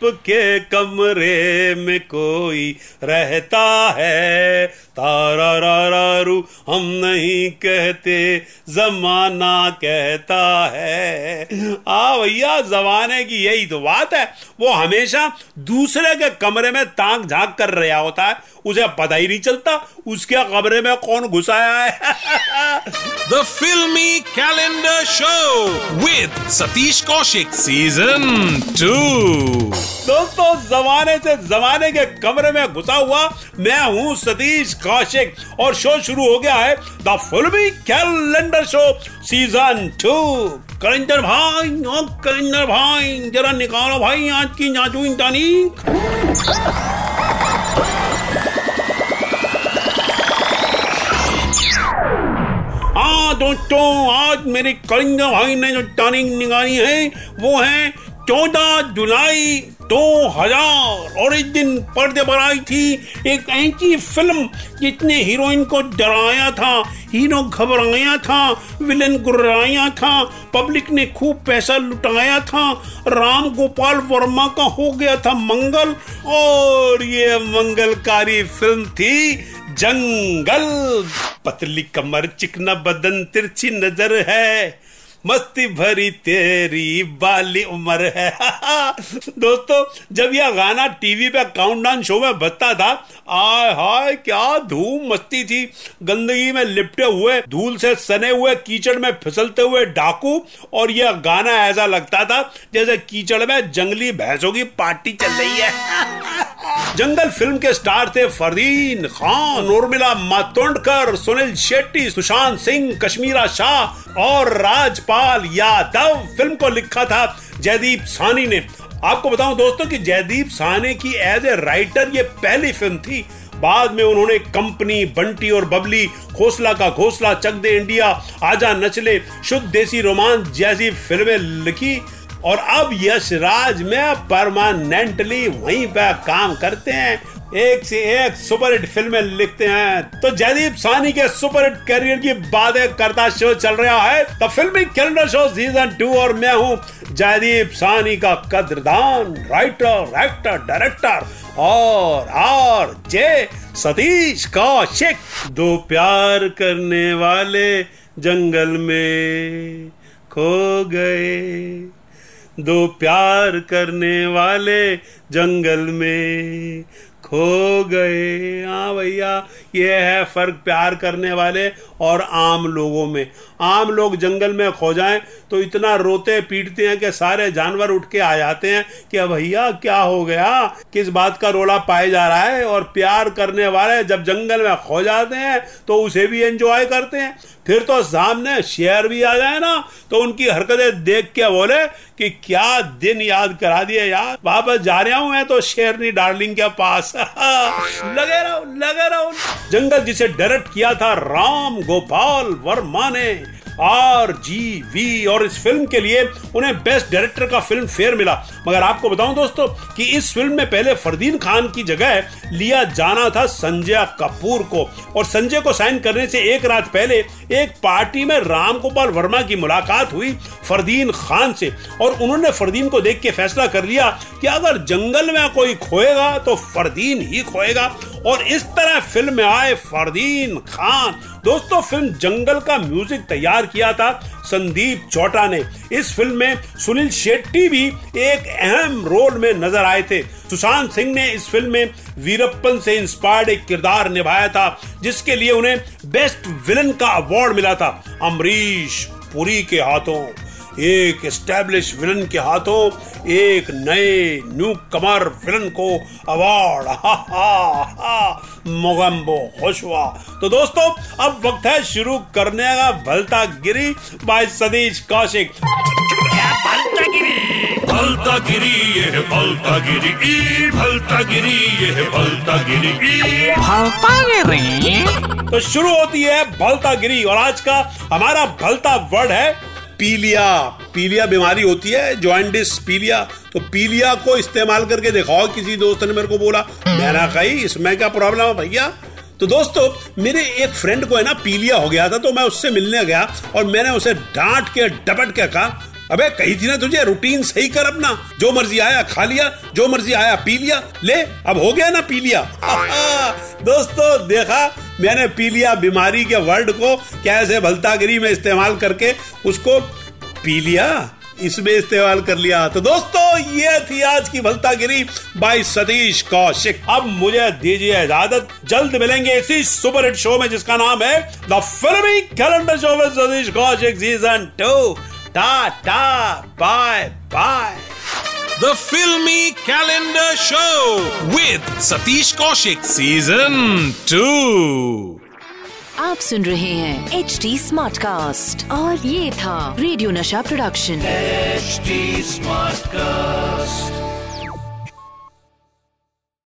आपके कमरे में कोई रहता है? तारा रा रा रू हम नहीं कहते, जमाना कहता है। आ भैया, जमाने की यही तो बात है। वो हमेशा दूसरे के कमरे में ताक झाँक कर रहा होता है। उसे पता ही नहीं चलता, उसके कमरे में कौन घुसाया है। The filmy calendar show with Satish Kaushik season 2 दोस्तों, जमाने से जमाने के कमरे में घुसा हुआ मैं हूँ सतीश कौशिक और शो शुरू हो गया है the filmy calendar show season two. Calendar भाई, ओ कलेंडर भाई, जरा निकालो भाई आज की नाचू तारीख। हाँ दोस्तों, आज मेरे कलिंगा भाई ने जो तारीख निकाली है, वो है चौदह जुलाई दो हज़ार और इस दिन पर्दे पर आई थी एक ऐसी फ़िल्म जिसने हीरोइन को डराया था, हीरो घबराया था, विलन गुर्राया था, पब्लिक ने खूब पैसा लुटाया था, राम गोपाल वर्मा का हो गया था मंगल और ये मंगलकारी फ़िल्म थी जंगल। पतली कमर, चिकना बदन, तिरछी नज़र है। मस्ती भरी तेरी बाली उम्र है। दोस्तों, जब यह गाना टीवी पे काउंटडाउन शो में बजता था, आय हाय, क्या धूम मस्ती थी। गंदगी में लिपटे हुए, धूल से सने हुए कीचड़ में फिसलते हुए डाकू, और यह गाना ऐसा लगता था जैसे कीचड़ में जंगली भैंसों की पार्टी चल रही है। जंगल फ़िल्म के स्टार थे फरदीन खान, उर्मिला मातोंडकर, सुनील शेट्टी, सुशांत सिंह, कश्मीरा शाह और राजपाल यादव। फ़िल्म को लिखा था जयदीप सानी ने। आपको बताऊँ दोस्तों कि जयदीप सानी की एज ए राइटर ये पहली फ़िल्म थी। बाद में उन्होंने कंपनी, बंटी और बबली खोसला का घोसला, चक दे इंडिया, आजा नचले, शुद्ध देसी रोमांस जैसी फ़िल्में लिखी। और अब यश राज में परमानेंटली वहीं पे काम करते हैं। एक से एक सुपर हिट फ़िल्में लिखते हैं। तो जयदीप सानी के सुपर हिट करियर की बातें करता शो चल रहा है। द फिल्मी कैलेंडर शो सीज़न टू और मैं हूँ जयदीप सानी का कदरदान राइटर एक्टर डायरेक्टर और आर जे सतीश कौशिक। दो प्यार करने वाले जंगल में खो गए। दो प्यार करने वाले जंगल में। खो गए। हाँ भैया, ये है फ़र्क प्यार करने वाले और आम लोगों में। आम लोग जंगल में खो जाएँ तो इतना रोते पीटते हैं कि सारे जानवर उठ के आ जाते हैं कि भैया, क्या हो गया? किस बात का रोला पाया जा रहा है? और प्यार करने वाले जब जंगल में खो जाते हैं तो उसे भी एंजॉय करते हैं। फिर तो सामने शेर भी आ जाए ना तो उनकी हरकतें देख के बोले कि, क्या दिन याद करा दिए यार। वापस जा रहा हूँ मैं तो शेरनी डार्लिंग के पास। लगे रहो लगे रहो। जंगल जिसे डायरेक्ट किया था राम गोपाल वर्मा ने आर जी वी, और इस फ़िल्म के लिए उन्हें बेस्ट डायरेक्टर का फ़िल्म फेयर मिला। मगर आपको बताऊँ दोस्तों कि इस फ़िल्म में पहले फरदीन खान की जगह लिया जाना था संजय कपूर को। और संजय को साइन करने से एक रात पहले एक पार्टी में राम गोपाल वर्मा की मुलाकात हुई फरदीन खान से। और उन्होंने फरदीन को देख के फैसला कर लिया कि अगर जंगल में कोई खोएगा तो फरदीन ही खोएगा। और इस तरह फ़िल्म में आए फरदीन खान। दोस्तों, फ़िल्म जंगल का म्यूज़िक तैयार किया था संदीप चौटा ने। इस फ़िल्म में सुनील शेट्टी भी एक अहम रोल में नज़र आए थे। सुशांत सिंह ने इस फ़िल्म में वीरप्पन से इंस्पायर्ड एक किरदार निभाया था, जिसके लिए उन्हें बेस्ट विलन का अवार्ड मिला था। अमरीश पुरी के हाथों। एक एस्टेब्लिश विलन के हाथों एक नए न्यू कमर विलन को अवार्ड हा हा हा मोगम्बो खुश हुआ तो दोस्तों अब वक्त है शुरू करने का भलता गिरी बाय सतीश कौशिक। भलता गिरी ये भलता गिरी ई भलता गिरी ये है भलता गिरी ई तो शुरू होती है भलता गिरी और आज का हमारा भलता वर्ड है पीलिया पीलिया बीमारी होती है जॉइंडिस पीलिया। तो पीलिया को इस्तेमाल करके दिखाओ, किसी दोस्त ने मेरे को बोला मैंने कही इसमें क्या प्रॉब्लम है भैया? तो दोस्तों, मेरे एक फ्रेंड को है ना, पीलिया हो गया था तो मैं उससे मिलने गया और मैंने उसे डांट के, डपट के कहा, अबे, कही थी ना तुझे रूटीन सही कर अपना। जो मर्ज़ी आया, खा लिया, जो मर्ज़ी आया, पी लिया। ले, अब हो गया ना पी लिया दोस्तों, देखा मैंने पी लिया बीमारी के वर्ड को, कैसे भलतागिरी में इस्तेमाल करके उसको पी लिया, इसमें इस्तेमाल कर लिया। तो दोस्तों, ये थी आज की भलतागिरी बाई सतीश कौशिक। अब मुझे दीजिए इजाज़त। जल्द मिलेंगे इसी सुपर हिट शो में, जिसका नाम है द फिल्मी कैलेंडर शो में सतीश कौशिक सीज़न टू टा bye bye The Filmy Calendar Show with Satish Kaushik Season 2. आप सुन रहे हैं एच डी स्मार्ट कास्ट और ये था radio Nasha production HT Smartcast.